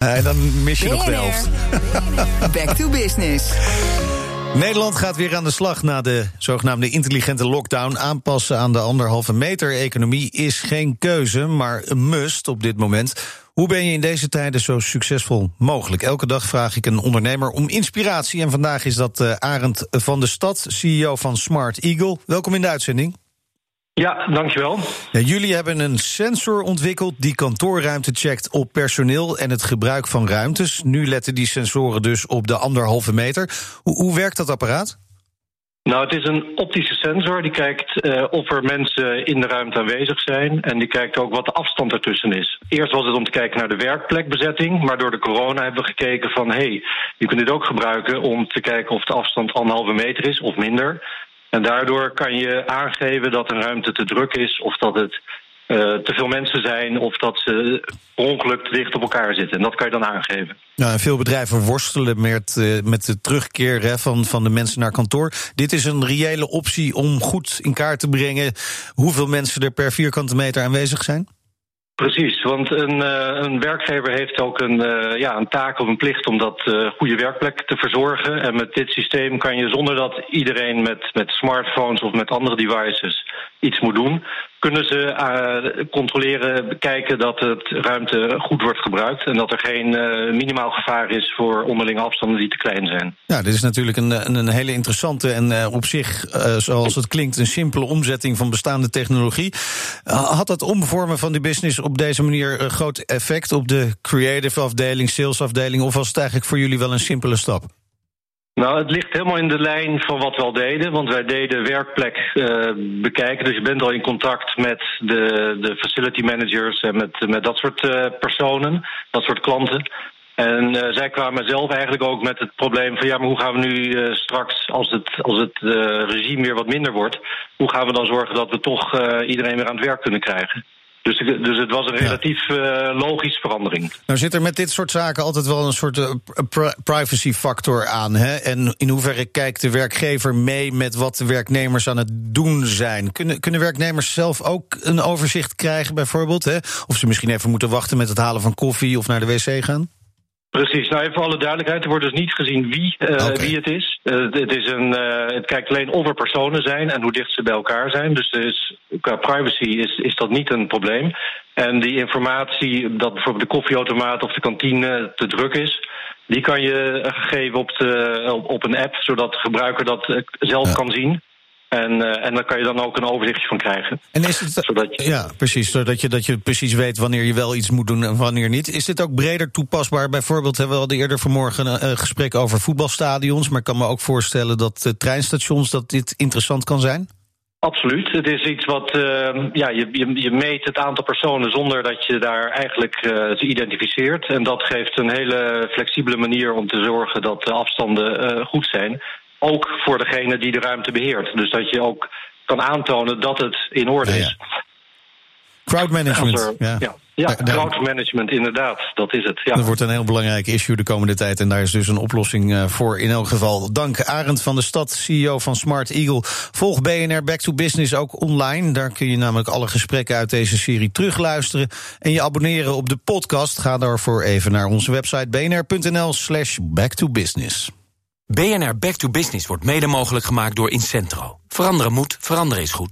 En dan mis je nog de helft. Back to business. Nederland gaat weer aan de slag na de zogenaamde intelligente lockdown. Aanpassen aan de anderhalve meter economie is geen keuze, maar een must op dit moment. Hoe ben je in deze tijden zo succesvol mogelijk? Elke dag vraag ik een ondernemer om inspiratie. En vandaag is dat uh, Arend van de Stad, CEO van Smart Eagle. Welkom in de uitzending. Ja, dankjewel. Ja, jullie hebben een sensor ontwikkeld die kantoorruimte checkt op personeel en het gebruik van ruimtes. Nu letten die sensoren dus op de anderhalve meter. Hoe, hoe werkt dat apparaat? Nou, het is een optische sensor. Die kijkt uh, of er mensen in de ruimte aanwezig zijn. En die kijkt ook wat de afstand ertussen is. Eerst was het om te kijken naar de werkplekbezetting. Maar door de corona hebben we gekeken van... hé, hey, je kunt dit ook gebruiken om te kijken of de afstand anderhalve meter is of minder. En daardoor kan je aangeven dat een ruimte te druk is... of dat het uh, te veel mensen zijn of dat ze ongeluk dicht op elkaar zitten. En dat kan je dan aangeven. Nou, veel bedrijven worstelen met, uh, met de terugkeer van, van de mensen naar kantoor. Dit is een reële optie om goed in kaart te brengen hoeveel mensen er per vierkante meter aanwezig zijn? Precies, want een, uh, een, werkgever heeft ook een, uh, ja, een taak of een plicht om dat uh, goede werkplek te verzorgen. En met dit systeem kan je zonder dat iedereen met, met smartphones of met andere devices iets moet doen, kunnen ze uh, controleren, bekijken dat het ruimte goed wordt gebruikt en dat er geen uh, minimaal gevaar is voor onderlinge afstanden die te klein zijn. Ja, dit is natuurlijk een, een hele interessante en uh, op zich, zoals het klinkt, een simpele omzetting van bestaande technologie. had dat omvormen van die business op deze manier een groot effect op de creative afdeling, salesafdeling, of was het eigenlijk voor jullie wel een simpele stap? Nou, het ligt helemaal in de lijn van wat we al deden. Want wij deden werkplek uh, bekijken. Dus je bent al in contact met de, de facility managers en met, met dat soort uh, personen, dat soort klanten. En uh, zij kwamen zelf eigenlijk ook met het probleem van ja, maar hoe gaan we nu straks, als het, als het regime weer wat minder wordt, hoe gaan we dan zorgen dat we toch iedereen weer aan het werk kunnen krijgen? Dus, dus het was een relatief ja. uh, logische verandering. Nou zit er met dit soort zaken altijd wel een soort uh, pri privacy factor aan. Hè? En in hoeverre kijkt de werkgever mee met wat de werknemers aan het doen zijn? Kunnen, kunnen werknemers zelf ook een overzicht krijgen bijvoorbeeld? Hè? Of ze misschien even moeten wachten met het halen van koffie of naar de wc gaan? Precies, nou even voor alle duidelijkheid, er wordt dus niet gezien wie, uh, okay. wie het is. Uh, het, is een, uh, het kijkt alleen of er personen zijn en hoe dicht ze bij elkaar zijn. Dus is, qua privacy is, is dat niet een probleem. En die informatie dat bijvoorbeeld de koffieautomaat of de kantine te druk is, die kan je geven op, de, op, op een app, zodat de gebruiker dat zelf kan zien. En, uh, en daar kan je dan ook een overzichtje van krijgen. En is het, zodat je, ja, precies. Zodat je, dat je precies weet wanneer je wel iets moet doen en wanneer niet. Is dit ook breder toepasbaar? Bijvoorbeeld hebben we al eerder vanmorgen een gesprek over voetbalstadions. Maar ik kan me ook voorstellen dat uh, treinstations dat dit interessant kan zijn. Absoluut. Het is iets wat uh, ja, je, je, je, meet het aantal personen zonder dat je daar eigenlijk uh, ze identificeert. En dat geeft een hele flexibele manier om te zorgen dat de afstanden uh, goed zijn ook voor degene die de ruimte beheert. Dus dat je ook kan aantonen dat het in orde is. Ja. Crowdmanagement. Ja. ja. Ja, crowdmanagement, inderdaad. Dat is het. Ja. Dat wordt een heel belangrijk issue de komende tijd. En daar is dus een oplossing voor in elk geval. Dank Arend van de Stad, CEO van Smart Eagle. Volg BNR Back to Business ook online. Daar kun je namelijk alle gesprekken uit deze serie terugluisteren. En je abonneren op de podcast. Ga daarvoor even naar onze website bnr.nl slash back to business. BNR Back to Business wordt mede mogelijk gemaakt door Incentro. Veranderen moet, veranderen is goed.